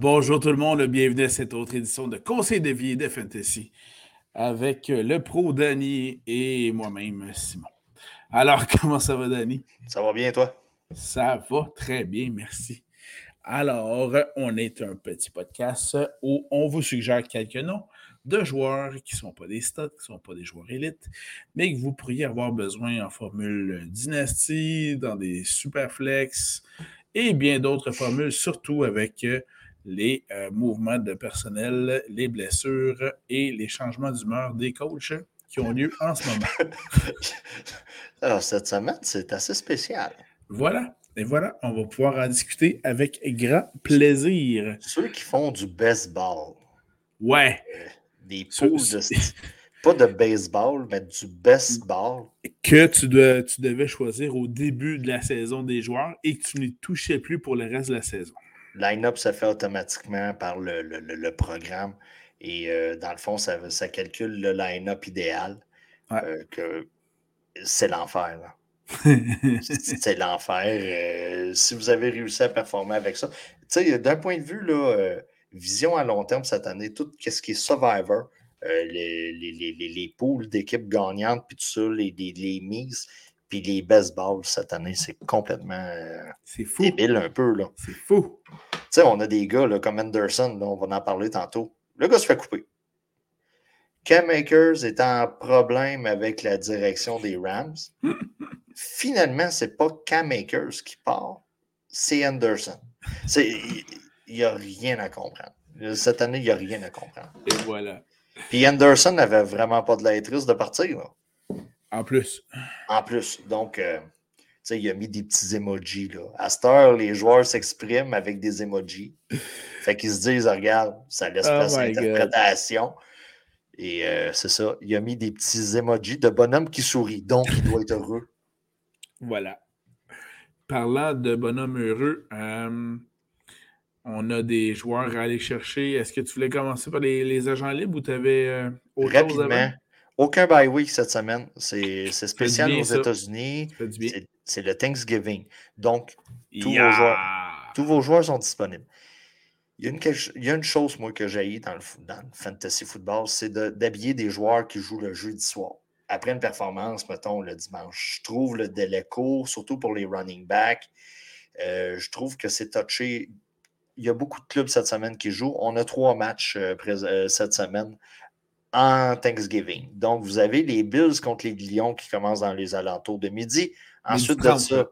Bonjour tout le monde, bienvenue à cette autre édition de Conseil de vie et de fantasy avec le pro Danny et moi-même Simon. Alors, comment ça va, Danny? Ça va bien, toi? Ça va très bien, merci. Alors, on est un petit podcast où on vous suggère quelques noms de joueurs qui ne sont pas des stats, qui ne sont pas des joueurs élites, mais que vous pourriez avoir besoin en formule dynastie, dans des superflex et bien d'autres formules, surtout avec les euh, mouvements de personnel, les blessures et les changements d'humeur des coachs qui ont lieu en ce moment. Alors, cette semaine, c'est assez spécial. Voilà. Et voilà, on va pouvoir en discuter avec grand plaisir. Ceux qui font du baseball. Ouais. Euh, des poules de. Pas de baseball, mais du baseball. Que tu, tu devais choisir au début de la saison des joueurs et que tu ne touchais plus pour le reste de la saison. Line-up se fait automatiquement par le, programme. Et euh, dans le fond, ça, calcule le line-up idéal. Euh, que c'est l'enfer. c'est l'enfer. Euh, si vous avez réussi à performer avec ça, d'un point de vue là, vision à long terme cette année, tout ce qui est Survivor, les, les, les, poules d'équipes gagnantes, puis tout ça, les, les, mises, puis les baseballs cette année, c'est complètement c'est fou. débile un peu. Là. C'est fou. Tu sais, on a des gars là, comme Anderson, on va en parler tantôt. Le gars se fait couper. Cam Makers est en problème avec la direction des Rams. Finalement, c'est pas Cam Makers qui part, c'est Anderson. Il n'y a rien à comprendre. Cette année, il n'y a rien à comprendre. Et voilà. Puis Anderson n'avait vraiment pas de laïtrise de partir. Là. En plus. En plus. Donc, euh, tu sais, il a mis des petits emojis. Là. À cette heure, les joueurs s'expriment avec des emojis. Fait qu'ils se disent, regarde, ça laisse oh place à l'interprétation. Et euh, c'est ça. Il a mis des petits emojis de bonhomme qui sourit. Donc, il doit être heureux. Voilà. Parlant de bonhomme heureux, euh, on a des joueurs à aller chercher. Est-ce que tu voulais commencer par les, agents libres ou tu avais autre Rapidement. Aucun bye week cette semaine. C'est spécial aux États-Unis. C'est le Thanksgiving. Donc, tous, vos joueurs, tous, vos joueurs, sont disponibles. Il y a une, il y a une chose, moi, que j'ai dans le, dans le fantasy football, c'est d'habiller des joueurs qui jouent le jeudi soir. Après une performance, mettons, le dimanche. Je trouve le délai court, surtout pour les running backs. Euh, je trouve que c'est touché. Il y a beaucoup de clubs cette semaine qui jouent. On a trois matchs euh, euh, cette semaine en Thanksgiving. Donc, vous avez les Bills contre les Lions qui commencent dans les alentours de midi. Ensuite de ça,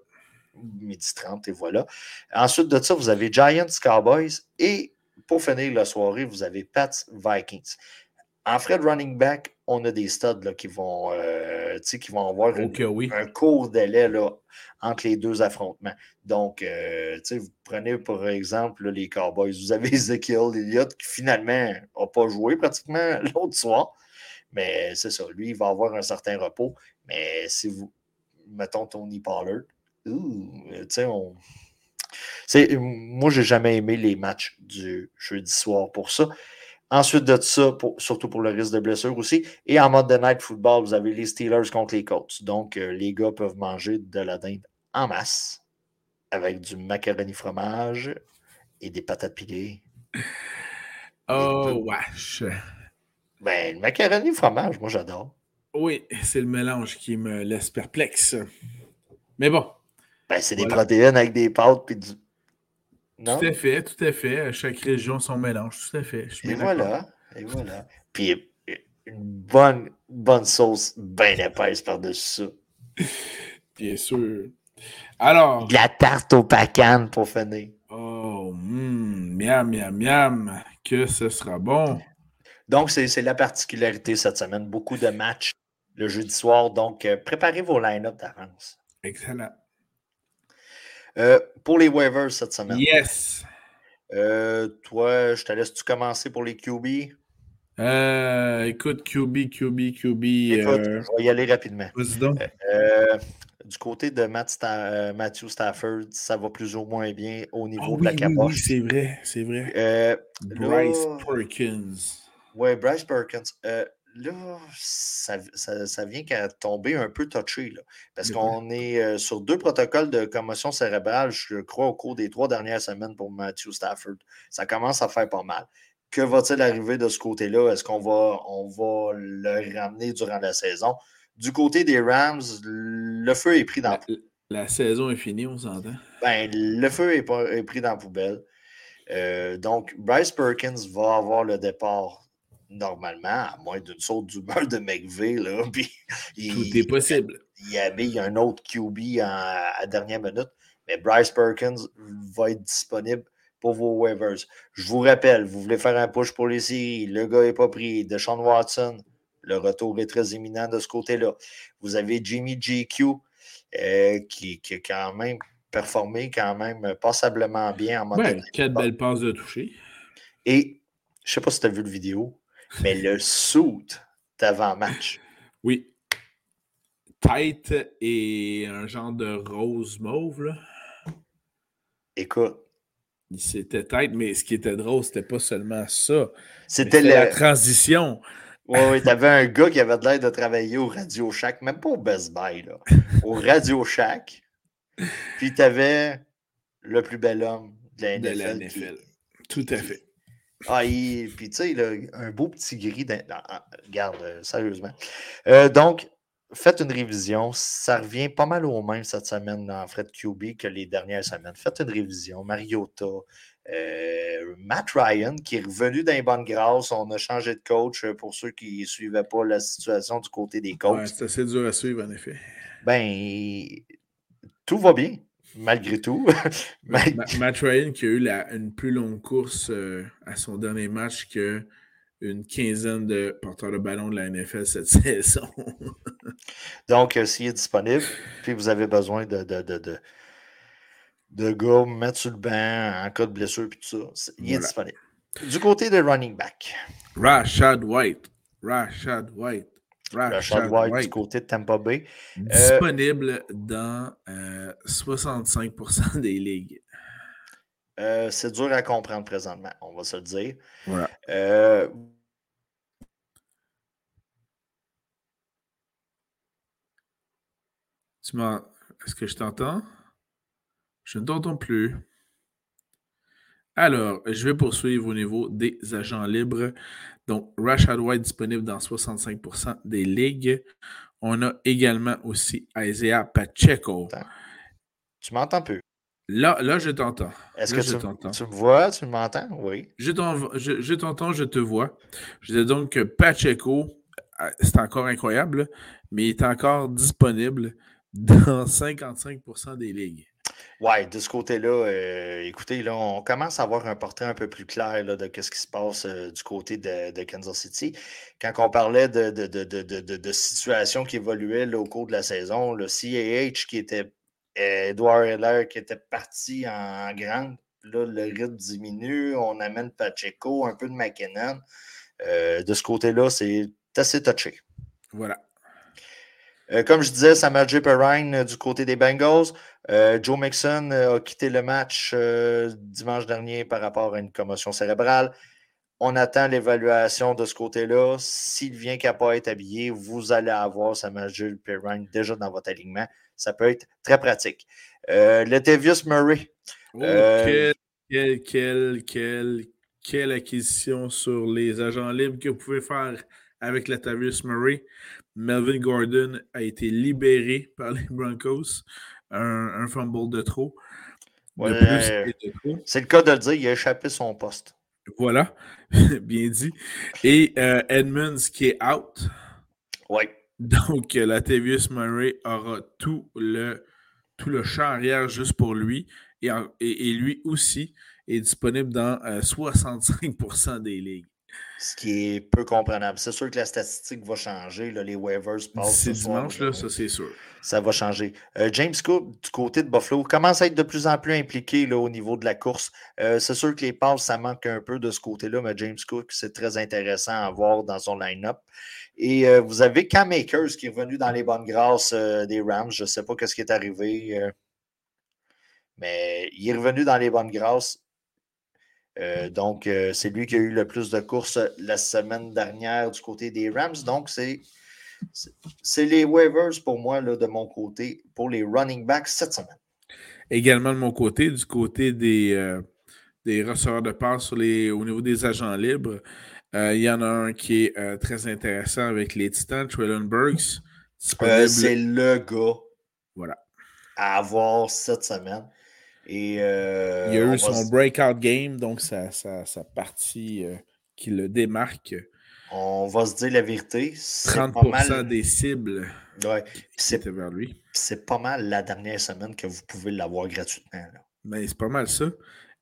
midi 30, et voilà. Ensuite de ça, vous avez Giants, Cowboys et pour finir la soirée, vous avez Pats, Vikings. En frais de running back, on a des studs qui, vont, euh, qui vont avoir un court délai là, entre les deux affrontements. Donc, euh, vous prenez par exemple les Cowboys, vous avez Ezekiel Elliott qui finalement n'a pas joué pratiquement l'autre soir. Mais c'est ça, lui, il va avoir un certain repos. Mais si vous, mettons Tony Pollard, tu sais, on. Moi, j'ai jamais aimé les matchs du jeudi soir pour ça. Ensuite de ça, surtout pour le risque de blessure aussi. Et en mode de night football, vous avez les Steelers contre les Colts. Donc, euh, les gars peuvent manger de la dinde en masse avec du macaroni fromage et des patates pilées. Oh, wesh! Ben, le macaroni fromage, moi, j'adore. Oui, c'est le mélange qui me laisse perplexe. Mais bon. Ben, c'est des protéines avec des pâtes puis du tout à fait, tout à fait. Chaque région, son mélange, tout à fait. et voilà, et voilà. Puis une bonne, bonne sauce bien épaisse par-dessus ça. Bien sûr. Alors. De la tarte au pacan pour finir. Oh, mm, miam, miam, miam. Que ce sera bon. Donc, c'est la particularité cette semaine. Beaucoup de matchs le jeudi soir. Donc, euh, préparez vos line-up d'avance. Excellent. Euh, pour les waivers cette semaine. Yes. Euh, toi, je te laisse-tu commencer pour les QB? Euh, écoute, QB, QB, QB. Écoute, je vais y aller rapidement. du côté de Matt Matthew Stafford, ça va plus ou moins bien au niveau ah de la capoche. Oui, c'est vrai, c'est vrai. Bryce Perkins. Oui, Bryce Perkins. Là, ça, vient qu'à tomber un peu touché. Là, parce qu'on est euh, sur deux protocoles de commotion cérébrale, je crois, au cours des trois dernières semaines pour Matthew Stafford. Ça commence à faire pas mal. Que va-t-il arriver de ce côté-là? Est-ce qu'on va, on va le ramener durant la saison? Du côté des Rams, le feu est pris dans la, la saison est finie, on s'entend. Ben, le feu est, est pris dans la poubelle. Euh, donc, Bryce Perkins va avoir le départ normalement, à moins d'une saute d'humeur de McVeigh. Là, puis, Tout est possible. Il, y avait un autre QB à dernière minute, mais Bryce Perkins va être disponible pour vos waivers. Je vous rappelle, vous voulez faire un push pour les séries, le gars n'est pas pris. Deshaun Watson, le retour est très imminent de ce côté-là. Vous avez Jimmy GQ euh, qui, qui a quand même performé quand même passablement bien en mode. Ouais, quatre belles passes de toucher. Et je ne sais pas si tu as vu le vidéo, mais le suit d'avant-match. Oui. Tête et un genre de rose mauve, là. Écoute. C'était tête, mais ce qui était drôle, c'était pas seulement ça. C'était la transition. Oui, oui, t'avais un gars qui avait l'air de travailler au Radio Shack, même pas au Best Buy, là. Au Radio Shack. Puis t'avais le plus bel homme de la NFL. Tout à fait. Ah, puis tu sais, un beau petit gris. Regarde, euh, sérieusement. Euh, donc, faites une révision. Ça revient pas mal au même cette semaine dans Fred QB que les dernières semaines. Faites une révision. Mariota, euh, Matt Ryan, qui est revenu dans les bonnes grâces. On a changé de coach pour ceux qui ne suivaient pas la situation du côté des coachs. Ouais, c'est assez dur à suivre, en effet. Ben, tout va bien malgré tout. Matt Ryan qui a eu une plus longue course euh, à son dernier match que une quinzaine de porteurs de ballon de la NFL cette saison. Donc, euh, s'il est disponible, puis vous avez besoin de, de, de, de, gars mettre sur le banc en cas de blessure, puis tout ça, il est disponible. Du côté des running back. Rashad White. Rashad White. Rashad White, du côté de Tampa Bay. Euh, Disponible dans 65% euh, des ligues. Euh, c'est dur à comprendre présentement, on va se le dire. Voilà. Tu Est-ce que je t'entends? Je ne t'entends plus. Alors, je vais poursuivre au niveau des agents libres. Donc, Rashad White disponible dans 65% des ligues. On a également aussi Isaiah Pacheco. Tu m'entends peu? Là, là, je t'entends. Est-ce que tu, tu, me vois? Tu m'entends? Oui. Je t'entends, je, te vois. Je dis donc que Pacheco, euh, c'est encore incroyable, mais il est encore disponible dans 55% des ligues. Oui, de ce côté-là, euh, écoutez, là, on commence à avoir un portrait un peu plus clair là, de ce qui se passe euh, du côté de, Kansas City. Quand on parlait de, de, situations qui évoluaient au cours de la saison, le CAH qui était Edouard Heller qui était parti en grande, là, le rythme diminue, on amène Pacheco, un peu de McKinnon. Euh, de ce côté-là, c'est assez touché. Voilà. comme je disais, Samuel J. Perrine du côté des Bengals. Euh, Joe Mixon euh, a quitté le match euh, dimanche dernier par rapport à une commotion cérébrale. On attend l'évaluation de ce côté-là. S'il vient qu'à pas être habillé, vous allez avoir Samuel Jules Perrine déjà dans votre alignement. Ça peut être très pratique. le Tevius Murray. Oh, quelle, quelle, acquisition sur les agents libres que vous pouvez faire avec Latavius Murray. Melvin Gordon a été libéré par les Broncos un, fumble de trop. c'est le cas de le dire, il a échappé son poste. Voilà, bien dit. Et euh, Edmonds qui est out. Oui. Donc, la Tavius Murray aura tout le, tout le champ arrière juste pour lui. Et, et, lui aussi est disponible dans 65% euh, des ligues. Ce qui est peu comprenable. C'est sûr que la statistique va changer. les waivers passent. C'est dimanche, là, ça c'est sûr. Ça va changer. Euh, James Cook, du côté de Buffalo, commence à être de plus en plus impliqué là, au niveau de la course. Euh, c'est sûr que les passes, ça manque un peu de ce côté-là, mais James Cook, c'est très intéressant à voir dans son line-up. Et euh, vous avez Cam Akers qui est revenu dans les bonnes grâces des Rams. Je ne sais pas ce qui est arrivé, mais il est revenu dans les bonnes grâces. Euh, donc, euh, c'est lui qui a eu le plus de courses la semaine dernière du côté des Rams. Donc, c'est, c'est les waivers pour moi, là, de mon côté, pour les running backs cette semaine. Également de mon côté, du côté des, euh, des receveurs de passe sur les, au niveau des agents libres, il y en a un qui est très intéressant avec les Titans, Traylon Burks. c'est le gars voilà. à avoir cette semaine. Et, euh, il y a eu son breakout game, donc sa, partie euh, qui le démarque. On va se dire la vérité. 30% des cibles ouais, c'est vers lui. C'est pas mal la dernière semaine que vous pouvez l'avoir gratuitement. Mais ben, c'est pas mal ça.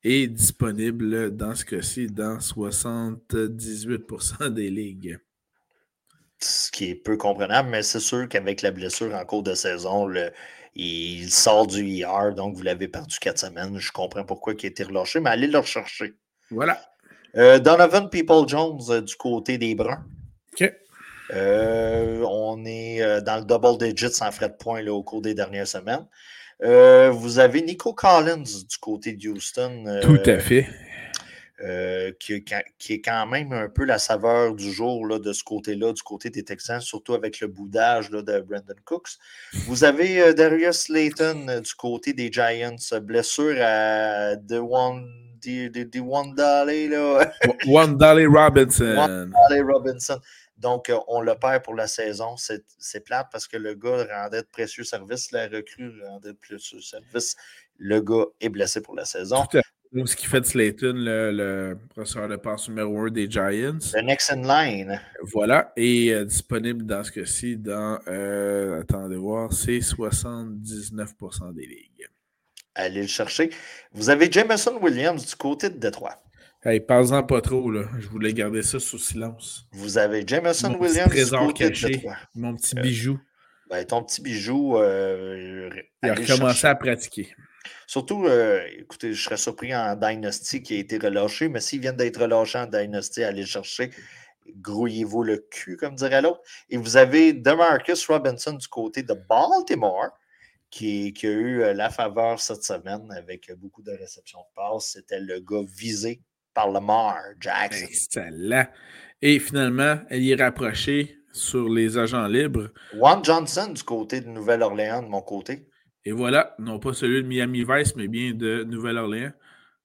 Et disponible dans ce cas-ci dans 78% des ligues. Ce qui est peu comprenable, mais c'est sûr qu'avec la blessure en cours de saison, le, il sort du IR, e donc vous l'avez perdu quatre semaines. Je comprends pourquoi il a été relâché, mais allez le rechercher. Voilà. Euh, Donovan People Jones euh, du côté des Bruns. OK. Euh, on est dans le double digit sans frais de points au cours des dernières semaines. vous avez Nico Collins du côté de Houston. Tout à fait. Euh, qui, est quand même un peu la saveur du jour là, de ce côté-là, du côté des Texans, surtout avec le boudage là, de Brandon Cooks. Vous avez euh, Darius Slayton euh, du côté des Giants, blessure à The One. The, One Dolly, là. One Dolly Robinson. Robinson. Donc, on le perd pour la saison. C'est plate parce que le gars rendait de précieux services. La recrue rendait de précieux services. Le gars est blessé pour la saison ce qui fait de Slayton le, le processeur de passe numéro 1 des Giants. The next in line. Voilà. Et euh, disponible dans ce cas-ci dans, euh, attendez voir, c'est 79% des ligues. Allez le chercher. Vous avez Jameson Williams du côté de Détroit. Hey, parle-en pas trop, là. Je voulais garder ça sous silence. Vous avez Jameson Williams du côté de Détroit. Mon petit bijou. Ben, ton petit bijou. Euh, Il a recommencé à pratiquer. Surtout, euh, écoutez, je serais surpris en Dynasty qui a été relâché, mais s'ils viennent d'être relâchés en Dynasty, allez le chercher. Grouillez-vous le cul, comme dirait l'autre. Et vous avez Demarcus Robinson du côté de Baltimore, qui, a eu euh, la faveur cette semaine avec beaucoup de réceptions de passes. C'était le gars visé par Lamar Jackson. Excellent. Et finalement, elle y est rapprochée sur les agents libres. Juan Johnson du côté de Nouvelle-Orléans, de mon côté. Et voilà, non pas celui de Miami Vice, mais bien de Nouvelle-Orléans.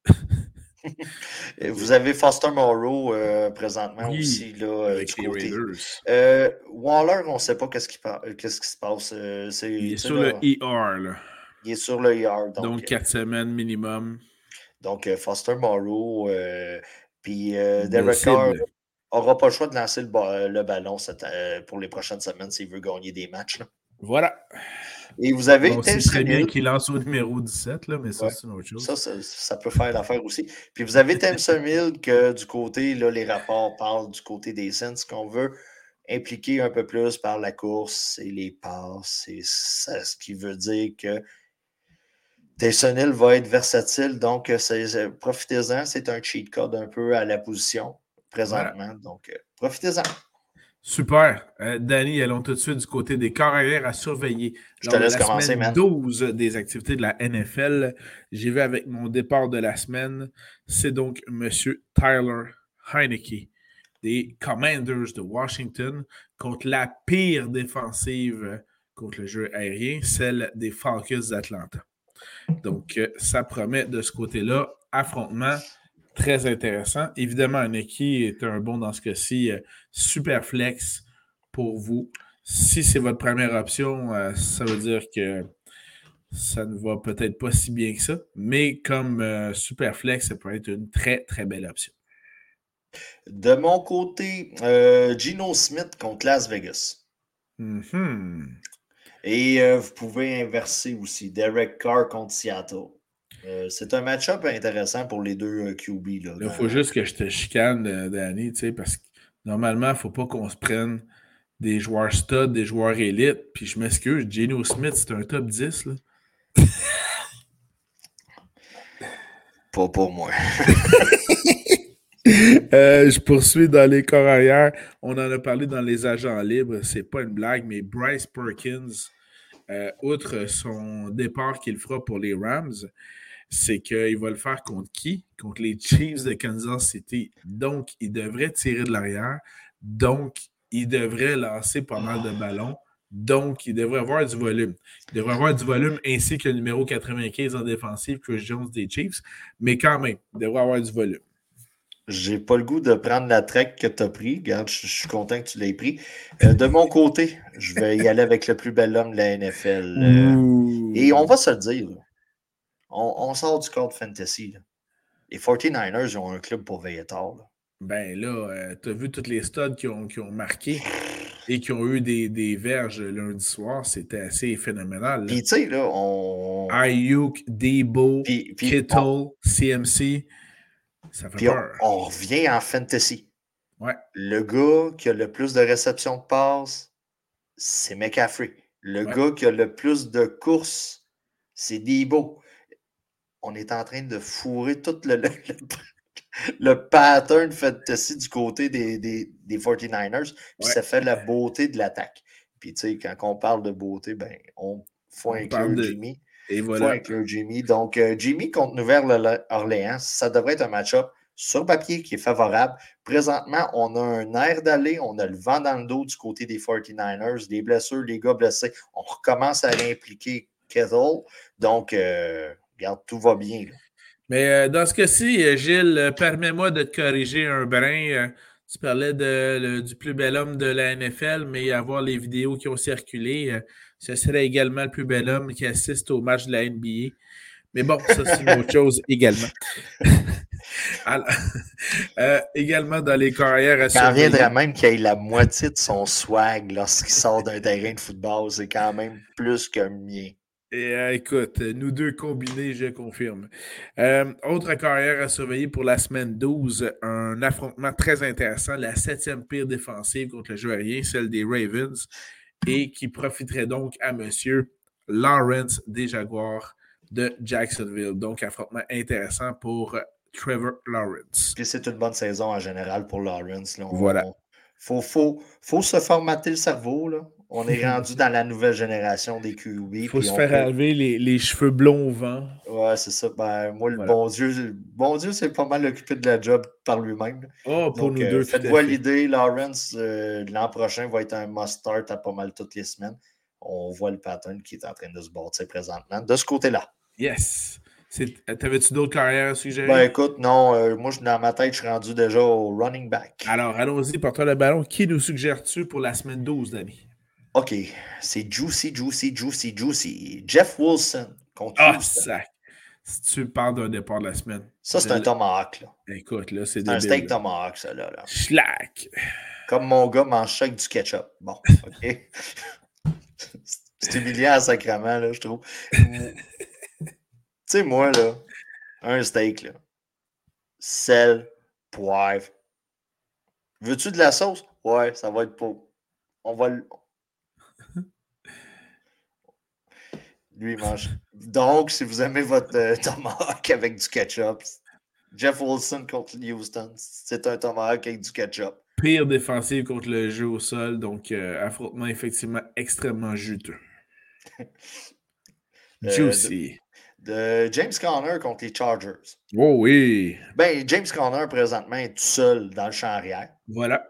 Vous avez Foster Moreau euh, présentement aussi. Là, euh, avec Raiders. Euh, Waller, on ne sait pas qu'est-ce qui, se passe. il est sur le ER. Là. Il est sur le ER. Donc, donc 4 semaines minimum. Donc, Foster Moreau, puis Derek Carr n'aura pas le choix de lancer le, le ballon pour les prochaines semaines s'il veut gagner des matchs. Là. Voilà. Et vous avez bon, C'est très bien qu'il lance au numéro 17, là, mais ça, c'est une autre chose. Ça, ça, peut faire l'affaire aussi. Puis vous avez Thamson Mill que du côté, là, les rapports parlent du côté des Saints qu'on veut impliquer un peu plus par la course et les passes. C'est ce qui veut dire que Taysom Hill va être versatile. Donc, profitez-en. C'est un cheat code un peu à la position présentement. Donc, euh, profitez-en. Super. Euh, Danny, allons tout de suite du côté des carrières à surveiller. Je te laisse la commencer, semaine 12 des activités de la NFL. J'y vais avec mon départ de la semaine. C'est donc M. Tyler Heineke des Commanders de Washington contre la pire défensive contre le jeu aérien, celle des Falcons d'Atlanta. Donc, euh, ça promet de ce côté-là affrontement très intéressant. Évidemment, Neki est un bon dans ce cas-ci, euh, super flex pour vous. Si c'est votre première option, euh, ça veut dire que ça ne va peut-être pas si bien que ça, mais comme euh, super flex, ça peut être une très, très belle option. De mon côté, Gino Smith contre Las Vegas. Mm-hmm. Et vous pouvez inverser aussi Derek Carr contre Seattle. Euh, c'est un match-up intéressant pour les deux euh, QB. il faut juste que je te chicane, euh, Danny, parce que normalement, il ne faut pas qu'on se prenne des joueurs stud, des joueurs élites. Puis je m'excuse, Geno Smith, c'est un top 10. Là. pas pour moi. je poursuis dans les corps arrière. On en a parlé dans les agents libres. C'est pas une blague, mais Bryce Perkins, outre son départ qu'il fera pour les Rams, c'est qu'il va le faire contre qui? Contre les Chiefs de Kansas City. Donc, il devrait tirer de l'arrière. Donc, il devrait lancer pas mal de ballons. Donc, il devrait avoir du volume. Il devrait avoir du volume ainsi que le numéro 95 en défensive, Chris Jones des Chiefs. Mais quand même, il devrait avoir du volume. J'ai pas le goût de prendre la trek que tu as pris. Regarde, je, suis content que tu l'aies pris. Euh, de mon côté, je vais y aller avec le plus bel homme de la NFL. Euh, et on va se le dire. On, sort du code fantasy. Les 49ers ont un club pour veiller tard. Ben là, euh, tu as vu toutes les studs qui ont, qui ont marqué et qui ont eu des, des verges lundi soir. C'était assez phénoménal. Puis tu sais, là, on. Ayuk, Debo, Kittle, CMC. Ça fait peur. On, revient en fantasy. Ouais. Le gars qui a le plus de réceptions de passes, c'est McCaffrey. Le gars qui a le plus de courses, c'est Debo. On est en train de fourrer tout le, le, pattern fantasy du côté des, des, des 49ers. Puis ça fait la beauté de l'attaque. Puis tu sais, quand on parle de beauté, ben, on faut inclure Jimmy. Et voilà. Faut inclure Jimmy. Donc, euh, Jimmy contre Nouvelle-Orléans, ça devrait être un match-up sur papier qui est favorable. Présentement, on a un air d'aller, on a le vent dans le dos du côté des 49ers, les blessures, les gars blessés. On recommence à l'impliquer Kettle. Donc, euh, regarde, tout va bien. Mais euh, dans ce cas-ci, Gilles, permets-moi de te corriger un brin. Tu parlais de, du plus bel homme de la NFL, mais avoir les vidéos qui ont circulé, ce serait également le plus bel homme qui assiste au match de la NBA. Mais bon, ça, c'est une autre chose également. Euh, également dans les carrières à Ça reviendrait même qu'il ait la moitié de son swag lorsqu'il sort d'un terrain de football. C'est quand même plus qu'un mien. Et, euh, écoute, nous deux combinés, je confirme. Euh, autre carrière à surveiller pour la semaine 12, un affrontement très intéressant, la septième pire défensive contre le jeu aérien, celle des Ravens, et qui profiterait donc à monsieur Lawrence des Jaguars de Jacksonville. Donc, affrontement intéressant pour Trevor Lawrence. Puis c'est une bonne saison en général pour Lawrence. voilà. faut, faut, faut, se formater le cerveau. Là. On est rendu dans la nouvelle génération des QB. Il faut se faire enlever les, cheveux blonds au vent. Ouais, c'est ça. Ben, moi, le bon Dieu, bon Dieu, c'est pas mal occupé de la job par lui-même. Oh, pour nous euh, deux. Faites-vous l'idée, Lawrence, euh, l'an prochain va être un must-start à pas mal toutes les semaines. On voit le pattern qui est en train de se bâtir présentement de ce côté-là. Yes. T'avais-tu d'autres carrières à suggérer? Ben écoute, non, euh, moi dans ma tête, je suis rendu déjà au running back. Alors, allons-y, porte le ballon. Qui nous suggères-tu pour la semaine 12, Dani? OK, c'est juicy, juicy, juicy, juicy. Jeff Wilson contre Ah, sac. Si tu parles d'un départ de la semaine. Ça, c'est un tomahawk, là. Écoute, là, c'est un steak tomahawk, ça, là. là. Schlack. Comme mon gars mange avec du ketchup. Bon, OK. c'est humiliant à sacrement, là, je trouve. Tu sais, moi, là, un steak, là, sel, poivre. Veux-tu de la sauce? Ouais, ça va être pour. On va Lui, il mange. Donc, si vous aimez votre euh, tomahawk avec du ketchup, Jeff Wilson contre Houston, c'est un tomahawk avec du ketchup. Pire défensive contre le jeu au sol, donc euh, affrontement effectivement extrêmement juteux. Euh, Juicy de James Conner contre les Chargers. Oh oui. Ben, James Conner, présentement, est tout seul dans le champ arrière. Voilà.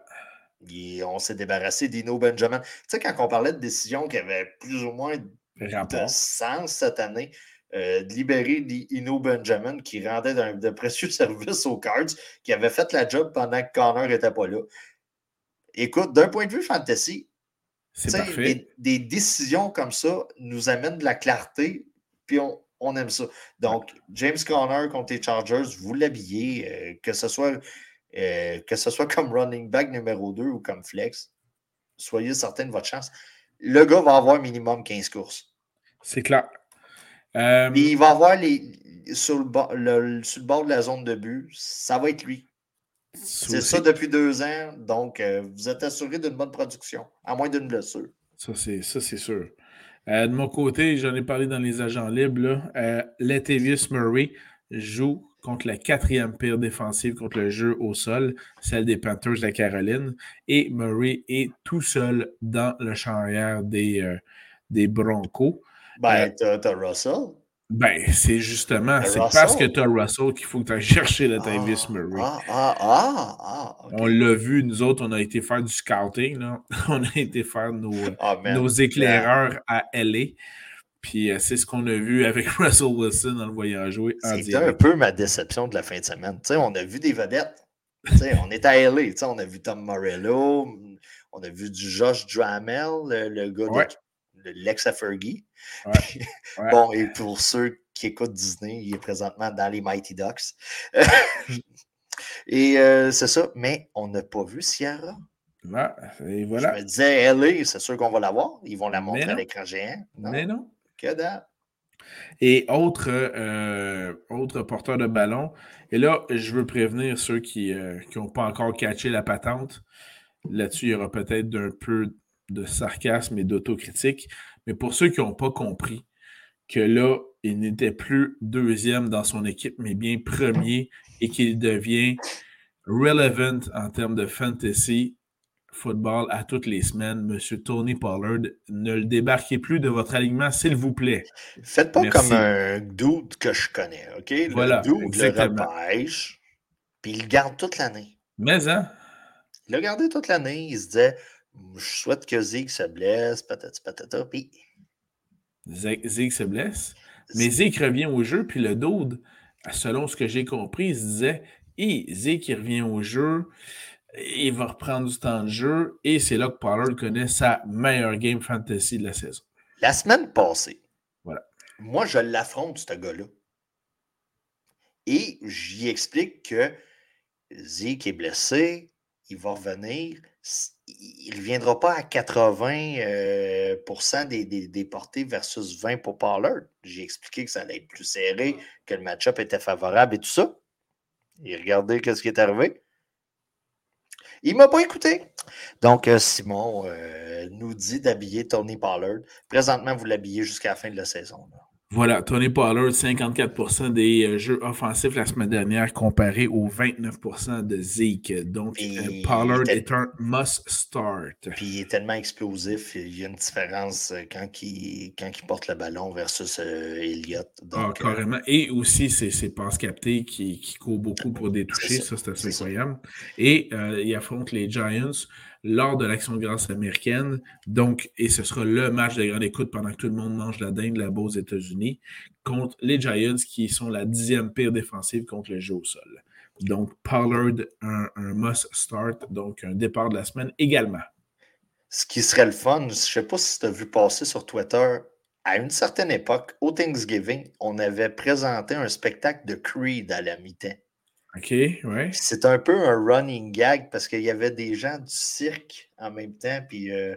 on s'est débarrassé d'Ino Benjamin. Tu sais, quand on parlait de décision qui avait plus ou moins de sens cette année, euh, de libérer Ino Benjamin qui rendait de précieux services aux Cards, qui avait fait la job pendant que Connor n'était pas là. Écoute, d'un point de vue fantasy, des, des, décisions comme ça nous amènent de la clarté, puis on, on aime ça. Donc, James Conner contre les Chargers, vous l'habillez, euh, que, ce soit, euh, que ce soit comme running back numéro 2 ou comme flex. Soyez certain de votre chance. Le gars va avoir minimum 15 courses. C'est clair. Euh, il va avoir les. Sur le, bord, sur le bord de la zone de but, ça va être lui. C'est ça depuis deux ans. Donc, vous êtes assuré d'une bonne production, à moins d'une blessure. Ça, c'est sûr. Euh, de mon côté, j'en ai parlé dans les agents libres. Euh, Latavius Murray joue contre la quatrième pire défensive contre le jeu au sol, celle des Panthers de la Caroline. Et Murray est tout seul dans le champ arrière des, euh, des Broncos. Ben, t'as Russell. Ben, c'est justement, c'est parce que tu as Russell qu'il faut que tu ailles chercher le Tavis ah, Murray. Ah, ah, ah, ah On l'a vu, nous autres, on a été faire du scouting. Là. On a été faire nos, ah, nos éclaireurs à LA. Puis euh, c'est ce qu'on a vu avec Russell Wilson dans le voyage jouer. C'était un peu ma déception de la fin de semaine. sais, on a vu des vedettes. on est à LA. On a vu Tom Morello. On a vu du Josh Dramel, le, gars de l'ex à Fergie. bon, et pour ceux qui écoutent Disney, il est présentement dans les Mighty Ducks. et euh, c'est ça. Mais on n'a pas vu Sierra. et voilà. Je me disais, LA, c'est sûr qu'on va la voir. Ils vont la montrer à l'écran géant. Mais non. Que dalle. Et autre, euh, autre porteur de ballon, et là, je veux prévenir ceux qui n'ont euh, pas encore catché la patente. Là-dessus, il y aura peut-être un peu de sarcasme et d'autocritique. Mais pour ceux qui n'ont pas compris que là, il n'était plus deuxième dans son équipe, mais bien premier et qu'il devient relevant en termes de fantasy football à toutes les semaines, Monsieur Tony Pollard, ne le débarquez plus de votre alignement, s'il vous plaît. Faites pas comme un dude que je connais, OK? Le voilà, dude le repêche, puis il le garde toute l'année. Mais, hein? Il l'a gardé toute l'année. Il se disait Je souhaite que Zig se blesse, patati patata. Puis. Zig se blesse? Mais Zig revient au jeu, puis le dude, selon ce que j'ai compris, il se disait Hey, Zig qui revient au jeu, il va reprendre du temps de jeu, et c'est là que Pollard connaît sa meilleure game fantasy de la saison. La semaine passée, voilà. moi, je l'affronte, ce gars-là. Et j'y explique que Zeke est blessé, il va revenir. Il ne viendra pas à 80% euh, des, des, portées versus 20 pour Pollard. J'ai expliqué que ça allait être plus serré, que le match-up était favorable et tout ça. Et regardez ce qui est arrivé. Il ne m'a pas écouté. Donc, euh, Simon euh, nous dit d'habiller Tony Pollard. Présentement, vous l'habillez jusqu'à la fin de la saison. Voilà, Tony Pollard, 54% des euh, jeux offensifs la semaine dernière comparé aux 29% de Zeke. Donc, euh, Pollard est, un must start. Puis il est tellement explosif, il y a une différence euh, quand il, quand il porte le ballon versus Elliott. ah, carrément. Et aussi, c'est ses passes captées qui, qui courent beaucoup pour des. Ça, c'est assez incroyable. Et il affronte les Giants lors de l'Action de grâce américaine. Donc, et ce sera le match de grande écoute pendant que tout le monde mange la dinde là-bas aux États-Unis contre les Giants qui sont la dixième pire défensive contre le jeu au sol. Donc, Pollard, un, un must start, donc un départ de la semaine également. Ce qui serait le fun, je ne sais pas si tu as vu passer sur Twitter, à une certaine époque, au Thanksgiving, on avait présenté un spectacle de Creed à la mi-temps. OK, ouais. C'est un peu un running gag parce qu'il y avait des gens du cirque en même temps. Puis euh,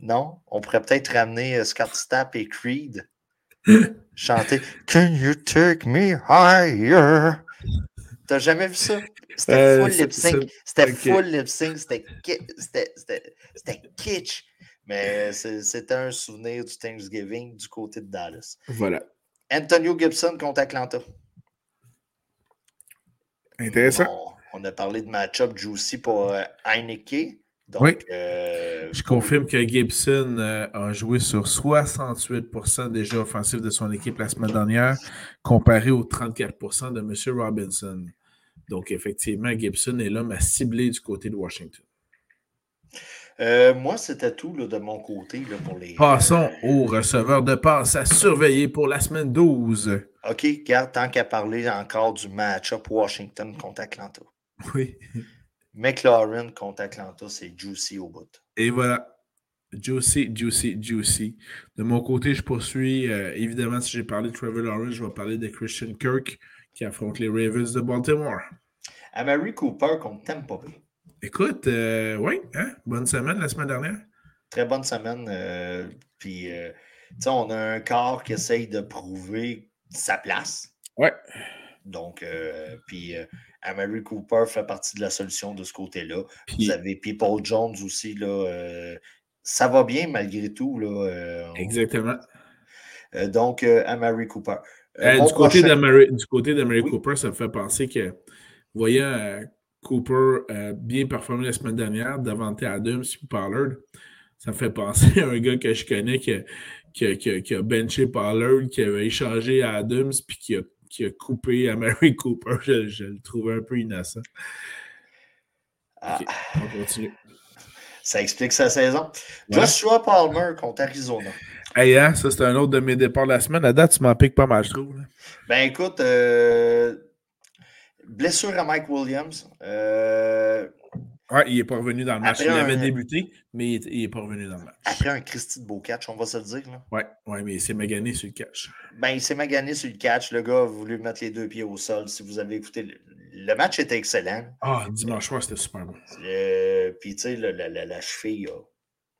non, on pourrait peut-être ramener euh, Scott Stapp et Creed chanter Can you take me higher? T'as jamais vu ça? C'était euh, full lip sync. C'était full lip sync. C'était kitsch. Mais c'était un souvenir du Thanksgiving du côté de Dallas. Voilà. Antonio Gibson contre Atlanta. Intéressant. On, a parlé de match-up juicy pour euh, Heineke. Donc, oui. Euh, je confirme que Gibson euh, a joué sur 68% des jeux offensifs de son équipe la semaine dernière, comparé aux 34% de M. Robinson. Donc, effectivement, Gibson est l'homme à cibler du côté de Washington. Moi, c'était tout de mon côté pour les. Passons au receveur de passe à surveiller pour la semaine 12. OK, garde tant qu'à parler encore du match-up Washington contre Atlanta. Oui. McLaurin contre Atlanta, c'est juicy au bout. Et voilà. Juicy, juicy, juicy. De mon côté, je poursuis. Euh, évidemment, si j'ai parlé de Trevor Lawrence, je vais parler de Christian Kirk qui affronte les Ravens de Baltimore. Amari Cooper contre Tampa Bay. Écoute, euh, oui, hein? bonne semaine la semaine dernière. Très bonne semaine. Euh, puis, on a un corps qui essaye de prouver sa place. Ouais. Donc, euh, puis euh, Amari Cooper fait partie de la solution de ce côté-là. Vous avez People Jones aussi, là. Euh, ça va bien malgré tout, là. Exactement. donc, Amari Cooper. du, côté du, côté d'Amari Cooper, ça me fait penser que, voyant Cooper bien performé la semaine dernière, Davante Adams et Pollard, Ça me fait penser à un gars que je connais qui a, qui a, benché Pollard, qui avait échangé à Adams, puis qui a, qui a coupé à Mary Cooper. Je, le trouvais un peu innocent. Ah. on continue. Ça explique sa saison. Joshua Palmer contre Arizona. Hey, hein, ça, c'est un autre de mes départs de la semaine. À date, tu m'en piques pas mal, je trouve. Ben, écoute, euh, blessure à Mike Williams. Euh, Ouais, il n'est pas revenu dans le match. il avait débuté, mais il n'est pas revenu dans le match. Après un Christy de beau catch, on va se le dire. Oui, ouais, mais il s'est magané sur le catch. Ben, il s'est magané sur le catch. Le gars a voulu mettre les deux pieds au sol. Si vous avez écouté, le, match était excellent. Ah, dimanche soir, c'était super bon. Euh, puis, tu sais, la, cheville,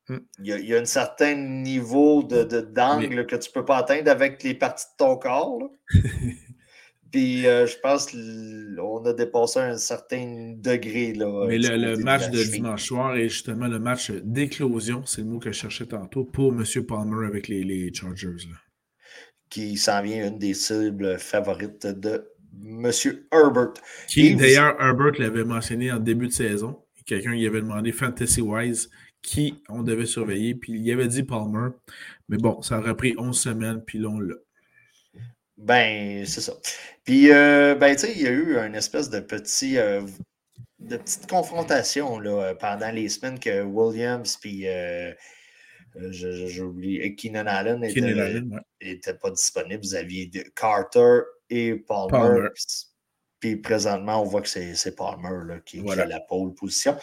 hmm. il, y a, un certain niveau d'angle de, d'angle que tu ne peux pas atteindre avec les parties de ton corps. Puis euh, je pense qu'on a dépassé un certain degré. Là, Mais le, match de, dimanche soir est justement le match d'éclosion, c'est le mot que je cherchais tantôt, pour M. Palmer avec les, Chargers. Qui s'en vient une des cibles favorites de M. Herbert. Qui, d'ailleurs, Herbert l'avait mentionné en début de saison. Quelqu'un lui avait demandé fantasy-wise qui on devait surveiller, puis il avait dit Palmer. Mais bon, ça aurait pris 11 semaines, puis là, on l'a. Ben, c'est ça. Puis, euh, ben, tu sais, il y a eu une espèce de petit. Euh, de petite confrontation là, pendant les semaines que Williams puis euh, j'ai oublié Keenan Allen n'était pas disponible. Vous aviez Carter et Palmer. Puis présentement, on voit que c'est Palmer là, qui, a la pole position.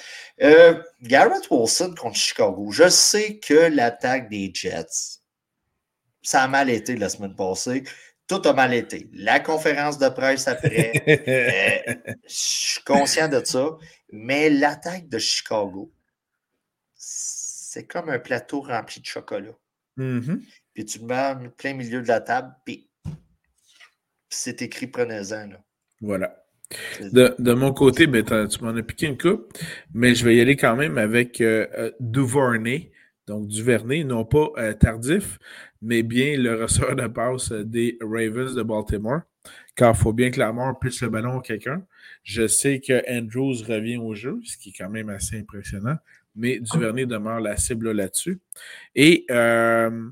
Garrett Wilson contre Chicago. Je sais que l'attaque des Jets, ça a mal été la semaine passée tout a mal été. La conférence de presse après, euh, je suis conscient de ça, mais l'attaque de Chicago, c'est comme un plateau rempli de chocolat. Mm-hmm. Puis tu le mets en plein milieu de la table, puis c'est écrit prenez-en. Voilà. De, mon côté, ben, tu m'en as piqué une coupe, mais je vais y aller quand même avec euh, euh, Duvernay, donc Duvernay, non pas tardif, mais bien le receveur de passe des Ravens de Baltimore, car il faut bien que Lamar puisse le ballon à quelqu'un. Je sais que Andrews revient au jeu, ce qui est quand même assez impressionnant, mais Duvernay demeure la cible là-dessus. Et euh,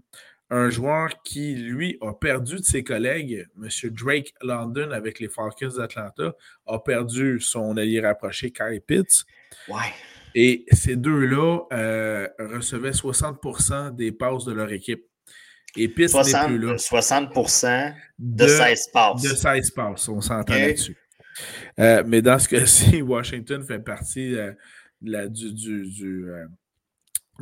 un joueur qui, lui, a perdu de ses collègues, M. Drake London avec les Falcons d'Atlanta, a perdu son allié rapproché, Kyle Pitts. Ouais. Et ces deux-là euh, recevaient 60% des passes de leur équipe. Et Pitts 60, plus là. 60% de, 16 passes. De 16 passes, on s'entend là-dessus. Euh, mais dans ce cas-ci, Washington fait partie euh, de la, du, du, euh,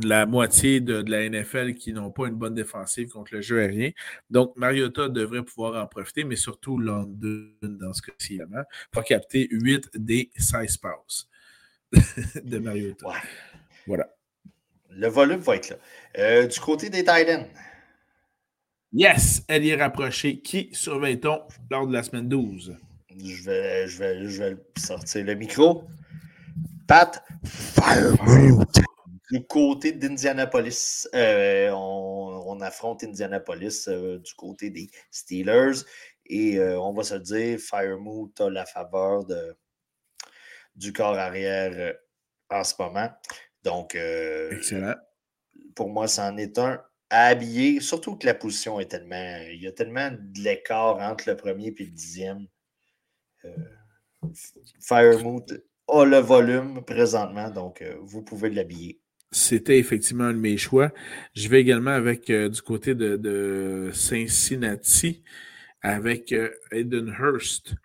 la moitié de, la NFL qui n'ont pas une bonne défensive contre le jeu aérien. Donc, Mariota devrait pouvoir en profiter, mais surtout London dans ce cas-ci. pour capter 8 des 16 passes de Mariota. Voilà. Le volume va être là. du côté des Titans, Yes, elle est rapprochée. Qui surveille-t-on lors de la semaine 12? Je vais, je vais, je vais sortir le micro. Pat Du côté d'Indianapolis, euh, on, affronte Indianapolis euh, du côté des Steelers. Et euh, on va se dire, Firemoot a la faveur de, du corps arrière en ce moment. Donc, Excellent. Pour moi, c'en est un à habiller, surtout que la position est tellement. Il y a tellement de l'écart entre le premier et le dixième. Euh, Firemoot a le volume présentement, donc euh, vous pouvez l'habiller. C'était effectivement un de mes choix. Je vais également avec euh, du côté de, de, Cincinnati avec Aiden Hurst.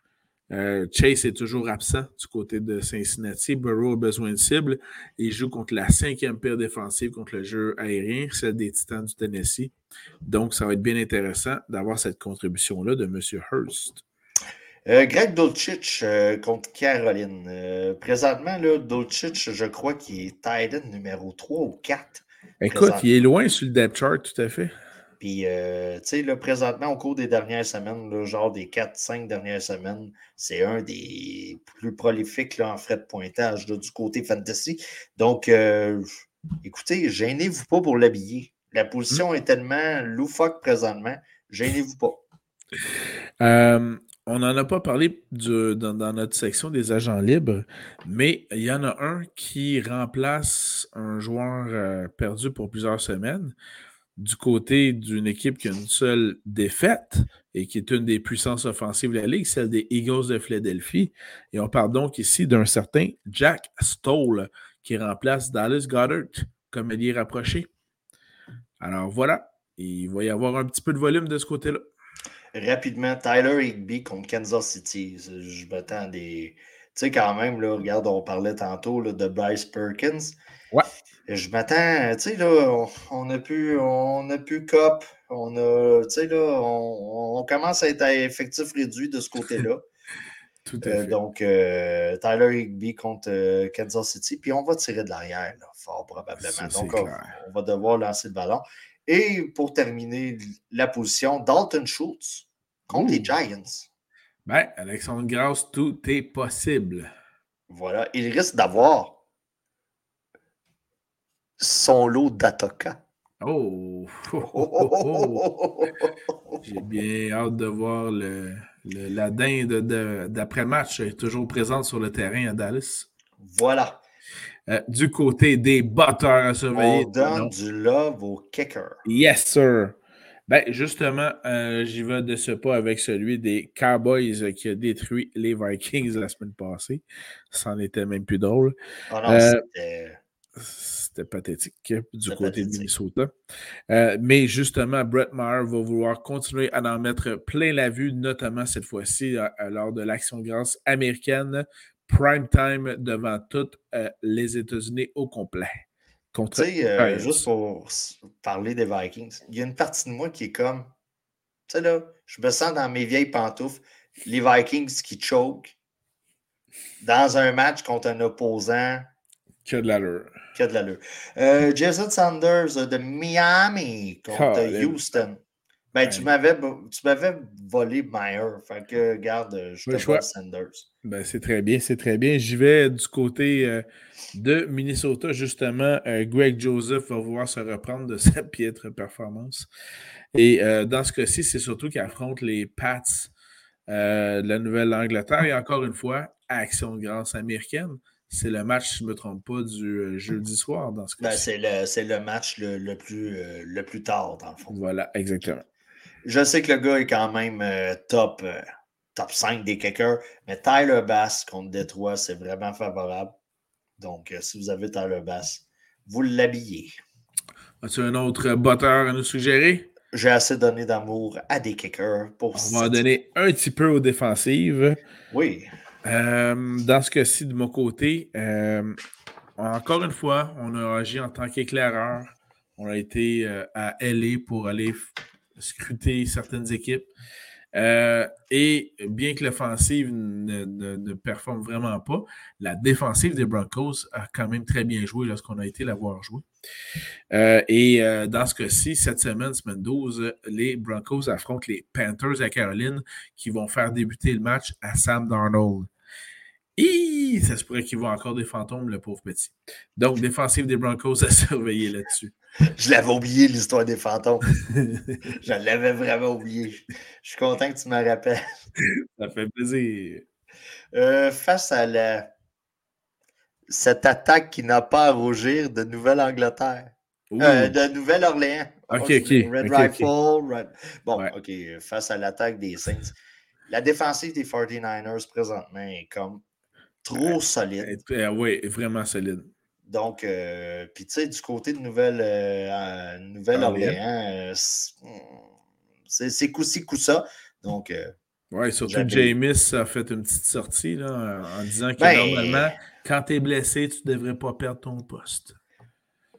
Euh, Chase est toujours absent du côté de Cincinnati. Burrow a besoin de cible. Il joue contre la cinquième paire défensive contre le jeu aérien, celle des Titans du Tennessee. Donc, ça va être bien intéressant d'avoir cette contribution-là de M. Hurst. Euh, Greg Dolchich euh, contre Caroline. présentement, là, Dolchich, je crois qu'il est Titan numéro 3 ou 4. Écoute, il est loin sur le depth chart, tout à fait. Puis, euh, tu sais, là, présentement, au cours des dernières semaines, là, genre des 4-5 dernières semaines, c'est un des plus prolifiques là, en frais de pointage du côté fantasy. Donc, euh, écoutez, gênez-vous pas pour l'habiller. La position est tellement loufoque présentement, gênez-vous pas. Euh, on n'en a pas parlé dans, notre section des agents libres, mais il y en a un qui remplace un joueur perdu pour plusieurs semaines du côté d'une équipe qui a une seule défaite et qui est une des puissances offensives de la Ligue, celle des Eagles de Philadelphie. Et on parle donc ici d'un certain Jack Stoll qui remplace Dallas Goddard comme allié rapproché. Alors voilà, il va y avoir un petit peu de volume de ce côté-là. Rapidement, Tyler Higby contre Kansas City. Je m'attends des. Tu sais, quand même, là, regarde, on parlait tantôt de Bryce Perkins. Ouais. Je m'attends, tu sais, là, on a pu, on a pu COP, on a, tu sais, là, on, commence à être à effectif réduit de ce côté-là. Tout à euh, fait. donc, euh, Tyler Higby contre euh, Kansas City, puis on va tirer de l'arrière, fort probablement. donc, on, va devoir lancer le ballon. Et pour terminer la position, Dalton Schultz contre les Giants. Ben, Alexandre Grasse, tout est possible. Voilà. Il risque d'avoir son lot d'attaquants. Oh! oh, J'ai bien hâte de voir le, la dinde d'après-match toujours présente sur le terrain à Dallas. Voilà. Euh, du côté des batteurs à surveiller. On donne du love au kicker. Yes, sir. Ben, justement, euh, j'y vais de ce pas avec celui des Cowboys qui a détruit les Vikings la semaine passée. Ça en était même plus drôle. Oh non, euh, c'était pathétique du côté de Minnesota. mais justement, Brett Maher va vouloir continuer à en mettre plein la vue, notamment cette fois-ci lors de l'Action Grâce américaine prime time devant toutes euh, les États-Unis au complet. Tu sais, euh, juste pour parler des Vikings, il y a une partie de moi qui est comme, tu sais là, je me sens dans mes vieilles pantoufles, les Vikings qui choke dans un match contre un opposant. Qui a de l'allure. Qui a de l'allure. Euh, Jason Sanders de Miami contre Houston. Ben, tu m'avais volé Meyer. Fait que, garde, je te Sanders. Ben, c'est très bien, c'est très bien. J'y vais du côté euh, de Minnesota, justement. Euh, Greg Joseph va vouloir se reprendre de sa piètre performance. Et euh, dans ce cas-ci, c'est surtout qu'il affronte les Pats de la Nouvelle-Angleterre. Et encore une fois, action de grâce américaine. C'est le match, si je ne me trompe pas, du jeudi soir dans ce ben, cas-ci. c'est le, match le, plus, le plus tard, dans le fond. Voilà, exactement. Je sais que le gars est quand même euh, top, euh, top 5 des kickers, mais Tyler Bass contre Détroit, c'est vraiment favorable. Donc, euh, si vous avez Tyler Bass, vous l'habillez. As-tu un autre botteur à nous suggérer? J'ai assez donné d'amour à des kickers pour On va donner un petit peu aux défensives. Oui. Dans ce cas-ci, de mon côté, encore une fois, on a agi en tant qu'éclaireur. On a été à LA pour aller scruter certaines équipes. Euh, et bien que l'offensive ne, performe vraiment pas, la défensive des Broncos a quand même très bien joué lorsqu'on a été la voir jouer. Euh, et euh, dans ce cas-ci, cette semaine, semaine 12, les Broncos affrontent les Panthers à Caroline qui vont faire débuter le match à Sam Darnold. Et ça se pourrait qu'il voit encore des fantômes, le pauvre petit. Donc, défensive des Broncos à surveiller là-dessus. Je l'avais oublié, l'histoire des fantômes. je l'avais vraiment oublié. Je suis content que tu me rappelles. Ça fait plaisir. Euh, face à la... cette attaque qui n'a pas à rougir de Nouvelle-Angleterre. Euh, de Nouvelle-Orléans. OK, OK. Red Rifle. Bon, OK. Face à l'attaque des Saints. La défensive des 49ers présentement est comme trop solide. oui, vraiment solide. Donc, euh, puis tu sais, du côté de euh, Nouvelle-Orléans, euh, c'est coup-ci, coup-ça. Donc, oui, surtout James a fait une petite sortie là, en disant que ben, normalement, quand tu es blessé, tu ne devrais pas perdre ton poste.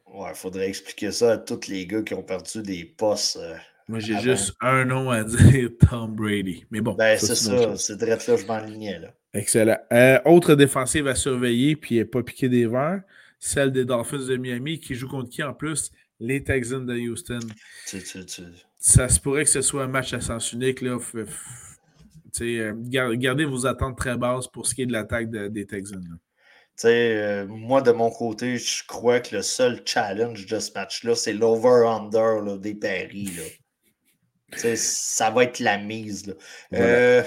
Ouais, il faudrait expliquer ça à tous les gars qui ont perdu des postes. Moi, j'ai juste un nom à dire, Tom Brady. Mais bon. Ben, c'est ça, c'est direct là, je m'enlignais. Là. Excellent. autre défensive à surveiller, puis pas piqué des verres celle des Dolphins de Miami, qui joue contre qui en plus? Les Texans de Houston. Ça se pourrait que ce soit un match à sens unique. Là. Euh, gardez vos attentes très basses pour ce qui est de l'attaque des Texans. Euh, moi, de mon côté, je crois que le seul challenge de ce match-là, c'est l'over-under des paris. ça va être la mise. Euh,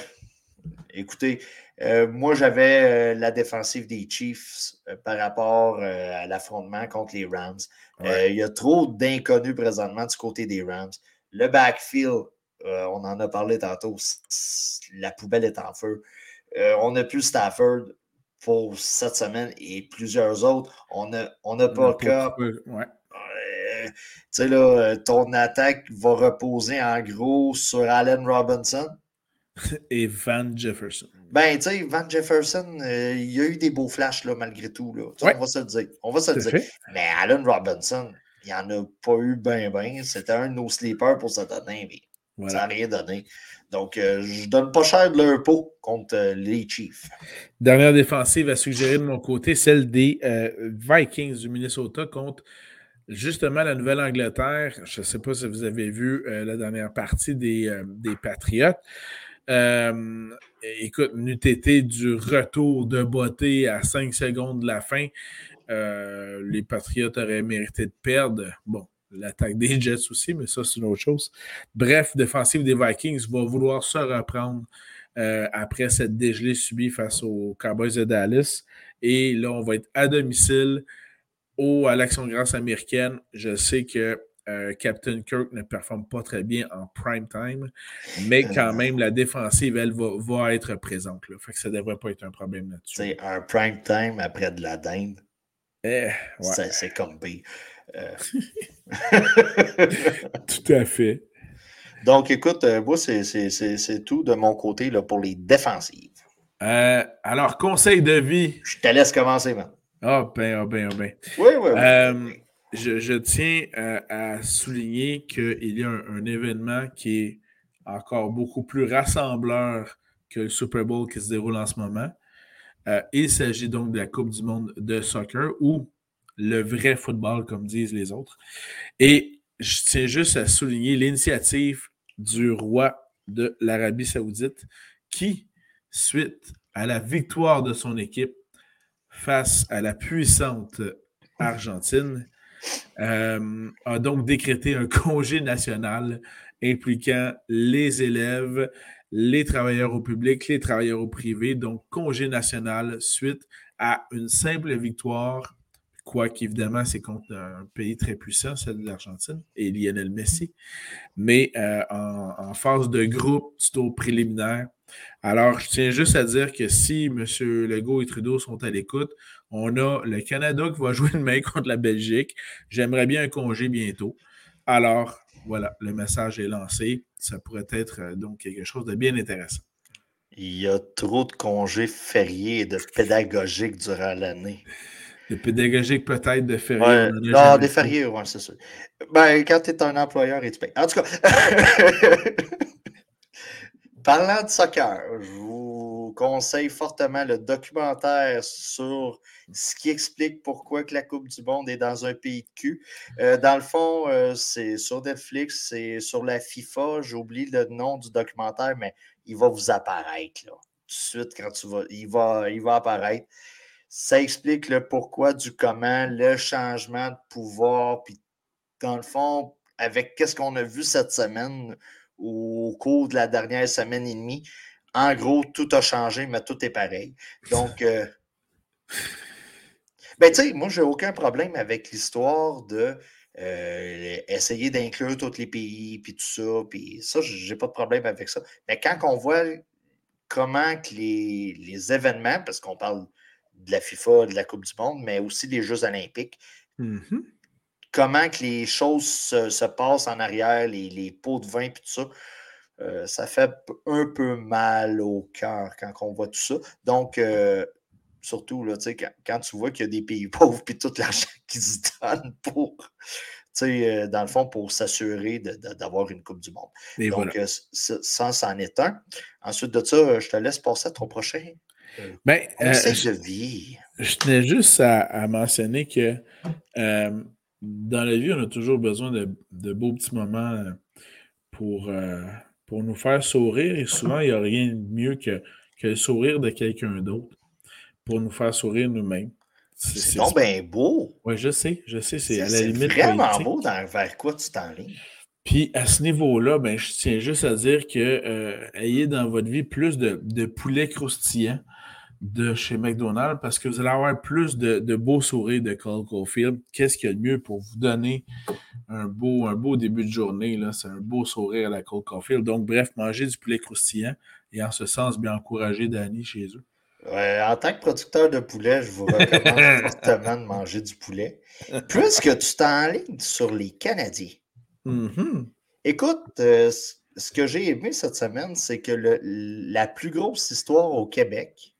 Écoutez, euh, moi, j'avais euh, la défensive des Chiefs euh, par rapport à l'affrontement contre les Rams. il y a trop d'inconnus présentement du côté des Rams. Le backfield, on en a parlé tantôt, la poubelle est en feu. on n'a plus Stafford pour cette semaine et plusieurs autres. On n'a on a pas. Ouais. tu sais, là, ton attaque va reposer en gros sur Allen Robinson. Et Van Jefferson. Ben, tu sais, Van Jefferson, euh, il y a eu des beaux flashs, là, malgré tout. Là. On va se le dire. On va se le dire. Mais Allen Robinson, il n'y en a pas eu ben, ben. C'était un de nos sleepers pour cette année, mais ça n'a rien donné. Donc, euh, je donne pas cher de leur pot contre euh, les Chiefs. Dernière défensive à suggérer de mon côté, celle des Vikings du Minnesota contre justement la Nouvelle-Angleterre. Je ne sais pas si vous avez vu la dernière partie des, des Patriots. Euh, écoute, n'eût été du retour de beauté à 5 secondes de la fin, euh, les Patriots auraient mérité de perdre. Bon, l'attaque des Jets aussi, mais ça, c'est une autre chose. Bref, défensive des Vikings va vouloir se reprendre euh, après cette dégelée subie face aux Cowboys de Dallas. Et là, on va être à domicile au, à l'Action Grâce américaine. Je sais que euh, Captain Kirk ne performe pas très bien en prime time, mais euh, quand même, la défensive, elle, va, être présente. Là. Fait que ça ne devrait pas être un problème là-dessus. C'est un prime time après de la dinde. Eh, C'est comme euh. Tout à fait. Donc, écoute, moi, c'est tout de mon côté là, pour les défensives. alors, conseil de vie. Je te laisse commencer, man. Ah, oh, ben, oh, ben, oh, ben. Oui, oui, oui je, tiens à, souligner qu'il y a un, événement qui est encore beaucoup plus rassembleur que le Super Bowl qui se déroule en ce moment. Euh, il s'agit donc de la Coupe du monde de soccer ou le vrai football, comme disent les autres. Et je tiens juste à souligner l'initiative du roi de l'Arabie saoudite qui, suite à la victoire de son équipe face à la puissante Argentine, euh, a donc décrété un congé national impliquant les élèves, les travailleurs au public, les travailleurs au privé, donc congé national suite à une simple victoire, quoiqu'évidemment c'est contre un pays très puissant, celle de l'Argentine, et Lionel Messi, mais euh, en, en, phase de groupe tour préliminaire. Alors, je tiens juste à dire que si M. Legault et Trudeau sont à l'écoute, on a le Canada qui va jouer une main contre la Belgique. J'aimerais bien un congé bientôt. Alors, voilà, le message est lancé. Ça pourrait être euh, donc quelque chose de bien intéressant. Il y a trop de congés fériés et de pédagogiques durant l'année. De pédagogiques peut-être, de fériés. non, des fériés, oui, c'est ça. Ben, quand tu es un employeur et tu payes. En tout cas, parlant de soccer, je vous conseille fortement le documentaire sur ce qui explique pourquoi que la Coupe du Monde est dans un pays de cul. Euh, dans le fond, euh, c'est sur Netflix, c'est sur la FIFA. J'oublie le nom du documentaire, mais il va vous apparaître là. Tout de suite, quand tu vas. Il va, il va apparaître. Ça explique le pourquoi du comment, le changement de pouvoir. Puis, dans le fond, avec qu'est-ce qu'on a vu cette semaine au cours de la dernière semaine et demie, en gros, tout a changé, mais tout est pareil. Donc, euh, ben, tu sais, moi, j'ai aucun problème avec l'histoire de euh, essayer d'inclure tous les pays, puis tout ça, puis ça, j'ai pas de problème avec ça. Mais quand on voit comment que les, les événements, parce qu'on parle de la FIFA, de la Coupe du Monde, mais aussi des Jeux olympiques, mm-hmm. Comment que les choses se, passent en arrière, les, les, pots de vin, puis tout ça, euh, ça fait un peu mal au cœur quand on voit tout ça. Donc, euh, Surtout, là, quand, quand tu vois qu'il y a des pays pauvres et tout l'argent qu'ils se donnent pour, euh, dans le fond, pour s'assurer d'avoir une Coupe du Monde. Donc, ça, c'en est un. Ensuite de ça, je te laisse passer à ton prochain. Ben, je, vis. Je tenais juste à, mentionner que dans la vie, on a toujours besoin de, beaux petits moments pour, pour nous faire sourire. Et souvent, il n'y a rien de mieux que, que le sourire de quelqu'un d'autre pour nous faire sourire nous-mêmes. C'est donc bien beau. Oui, je sais, je sais, c'est à la limite. C'est vraiment beau dans, vers quoi tu t'enlignes. Puis à ce niveau-là, ben, je tiens juste à dire que euh, ayez dans votre vie plus de, de poulet croustillant de chez McDonald's parce que vous allez avoir plus de, beaux sourires de Cole Caulfield. Qu'est-ce qu'il y a de mieux pour vous donner un beau, un beau début de journée? C'est un beau sourire à la Cole Caulfield. Donc, bref, manger du poulet croustillant et en ce sens, bien encourager Danny chez eux. en tant que producteur de poulet, je vous recommande fortement de manger du poulet. Puisque tu t'enlignes sur les Canadiens. Mm-hmm. Écoute, euh, ce que j'ai aimé cette semaine, c'est que la plus grosse histoire au Québec,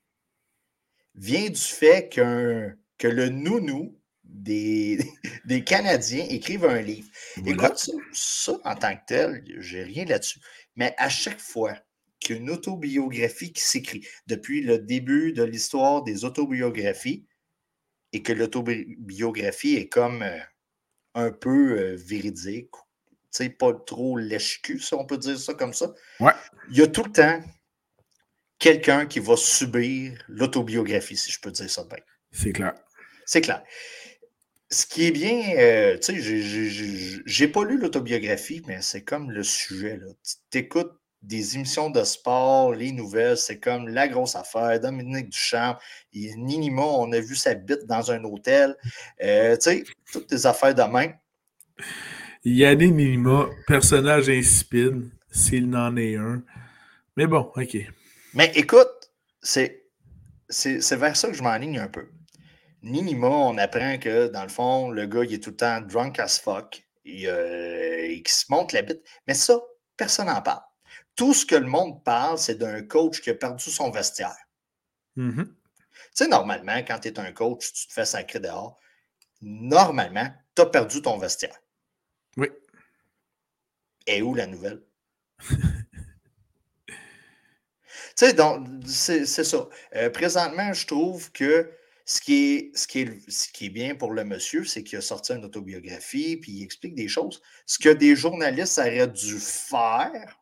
vient du fait qu'un que le nounou des, des Canadiens écrive un livre. Écoute, ça, en tant que tel, j'ai rien là-dessus. Mais à chaque fois qu'une autobiographie qui s'écrit, depuis le début de l'histoire des autobiographies, et que l'autobiographie est comme euh, un peu euh, véridique, tu sais, pas trop lèche-cul, si on peut dire ça comme ça. Ouais. Il y a tout le temps quelqu'un qui va subir l'autobiographie, si je peux dire ça bien. C'est clair. C'est clair. Ce qui est bien, euh, tu sais, j'ai pas lu l'autobiographie, mais c'est comme le sujet. Tu écoutes des émissions de sport, les nouvelles, c'est comme la grosse affaire. Dominique Duchamp, Ninima, on a vu sa bite dans un hôtel. Euh, tu sais, toutes des affaires de main. Yannick Ninima, personnage insipide, s'il n'en est un. Mais bon, OK. Mais écoute, c'est, vers ça que je m'enligne un peu. Ninima, on apprend que, dans le fond, le gars, il est tout le temps drunk as fuck et, euh, se monte la bite. Mais ça, personne n'en parle. Tout ce que le monde parle, c'est d'un coach qui a perdu son vestiaire. Mm-hmm. Tu sais, normalement, quand tu es un coach, tu te fais sacrer dehors. Normalement, tu as perdu ton vestiaire. Oui. Et où la nouvelle? Sais, donc, c'est ça. Euh, présentement, je trouve que ce qui est, ce qui est, ce qui est bien pour le monsieur, c'est qu'il a sorti une autobiographie, puis il explique des choses. Ce que des journalistes auraient dû faire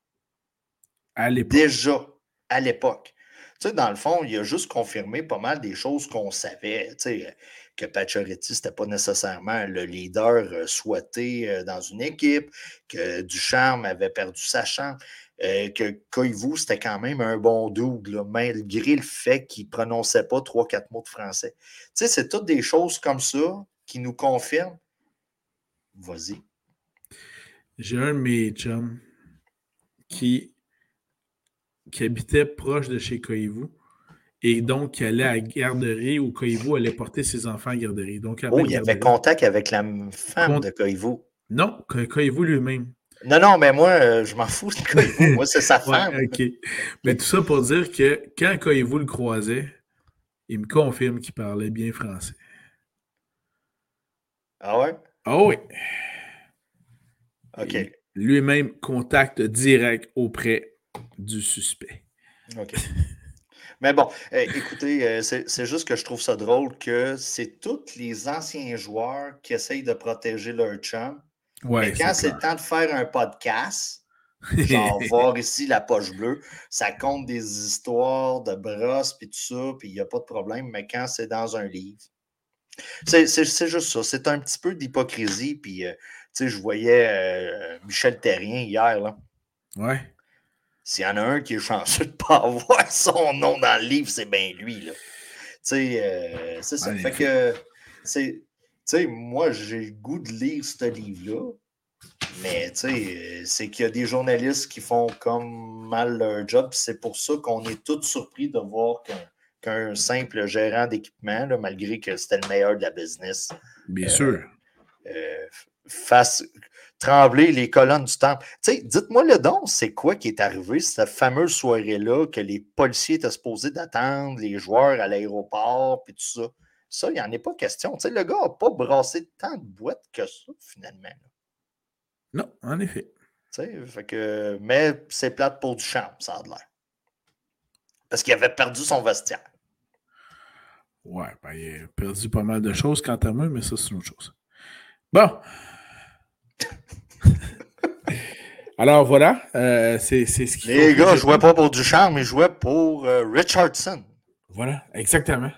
à déjà à l'époque. Tu sais, dans le fond, il a juste confirmé pas mal des choses qu'on savait. Tu sais, que Pacioretty, n'était pas nécessairement le leader euh, souhaité euh, dans une équipe, que Ducharme avait perdu sa chance. Euh, que Koivu, c'était quand même un bon double, malgré le fait qu'il ne prononçait pas trois, quatre mots de français. Tu sais, c'est toutes des choses comme ça qui nous confirment. Vas-y. J'ai un de mes chums qui, qui habitait proche de chez Koivu et donc qui allait à la garderie où Koivu allait porter ses enfants à la garderie. Donc, oh, il y avait contact avec la femme de Koivu. Non, Koivu lui-même. Non, non, mais moi, euh, je m'en fous de Koivu. moi, c'est sa femme. OK. Mais tout ça pour dire que quand Koivu le croisait, il me confirme qu'il parlait bien français. Ah ouais? Ah oui. OK. Lui-même contact direct auprès du suspect. OK. Mais bon, euh, écoutez, euh, c'est juste que je trouve ça drôle que c'est tous les anciens joueurs qui essayent de protéger leur mais quand c'est le temps de faire un podcast, genre voir ici la poche bleue, ça compte des histoires de brosses puis tout ça, puis il n'y a pas de problème. Mais quand c'est dans un livre, c'est juste ça. C'est un petit peu d'hypocrisie. Puis, euh, tu sais, je voyais euh, Michel Terrien hier, là. Ouais. S'il y en a un qui est chanceux de ne pas avoir son nom dans le livre, c'est bien lui, là. Tu sais, euh, c'est ça. fait que, c'est sais, moi, j'ai le goût de lire ce livre-là, mais tu sais, c'est qu'il y a des journalistes qui font comme mal leur job. C'est pour ça qu'on est tous surpris de voir qu'un simple gérant d'équipement, malgré que c'était le meilleur de la business, Bien euh, sûr. Euh, fasse trembler les colonnes du temple. Tu sais, dites-moi le don, c'est quoi qui est arrivé cette fameuse soirée-là que les policiers étaient supposés d'attendre, les joueurs à l'aéroport, puis tout ça? Ça, il n'y en a pas question. Tu sais, le gars n'a pas brassé tant de boîtes que ça, finalement. Non, en effet. Tu sais, fait que, mais c'est plate pour du champ, ça a l'air. Parce qu'il avait perdu son vestiaire. Ouais, ben, il a perdu pas mal de choses quant à moi, mais ça, c'est une autre chose. Bon. Alors voilà, euh, c'est ce qui. Les gars ne jouaient pas pour Duchamp, mais jouaient pour euh, Richardson. Voilà, exactement.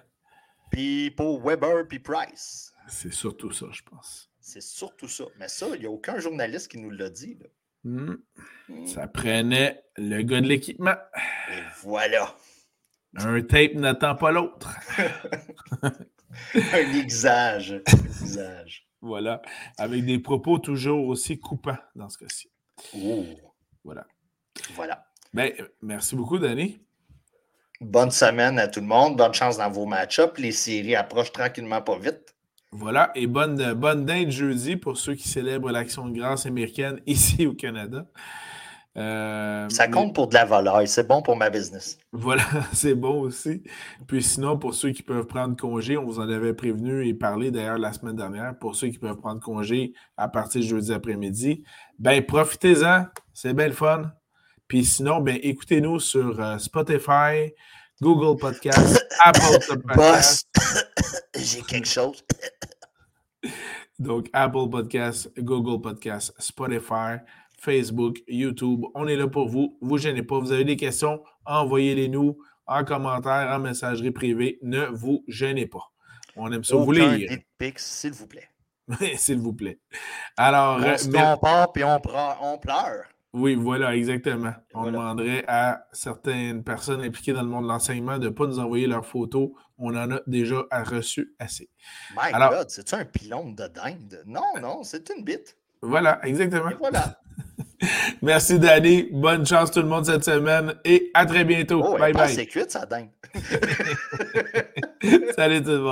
Puis pour Weber puis Price. C'est surtout ça, je pense. C'est surtout ça. Mais ça, il n'y a aucun journaliste qui nous l'a dit. Hmm. Ça prenait le gars de l'équipement. Et voilà. Un tape n'attend pas l'autre. un exage. Voilà. Avec des propos toujours aussi coupants dans ce cas-ci. Oh. Voilà. Voilà. Ben, merci beaucoup, Danny. Bonne semaine à tout le monde. Bonne chance dans vos match-ups. Les séries approchent tranquillement pas vite. Voilà, et bonne, bonne dinde jeudi pour ceux qui célèbrent l'action de grâce américaine ici au Canada. Euh, ça compte pour de la valeur, c'est bon pour ma business. Voilà, c'est bon aussi. Puis sinon, pour ceux qui peuvent prendre congé, on vous en avait prévenu et parlé d'ailleurs la semaine dernière, pour ceux qui peuvent prendre congé à partir de jeudi après-midi, ben profitez-en, c'est bien le fun. Puis sinon, ben écoutez-nous sur euh, Spotify, Google Podcast, Apple Podcast. J'ai quelque chose. Donc, Apple Podcast, Google Podcast, Spotify, Facebook, YouTube. On est là pour vous. Vous ne gênez pas. Vous avez des questions, envoyez-les nous en commentaire, en messagerie privée. Ne vous gênez pas. On aime ça vous lire. s'il vous plaît. s'il vous plaît. Alors, on, euh, part puis on, on pleure. Oui, voilà, exactement. On demanderait à certaines personnes impliquées dans le monde de l'enseignement de ne pas nous envoyer leurs photos. On en a déjà reçu assez. My God, c'est-tu un pylône de dinde? Non, non, c'est une bite. Voilà, exactement. voilà. Merci, Danny. Bonne chance tout le monde cette semaine et à très bientôt. Oh, bye bye. C'est cuite, ça dingue. Salut tout le monde.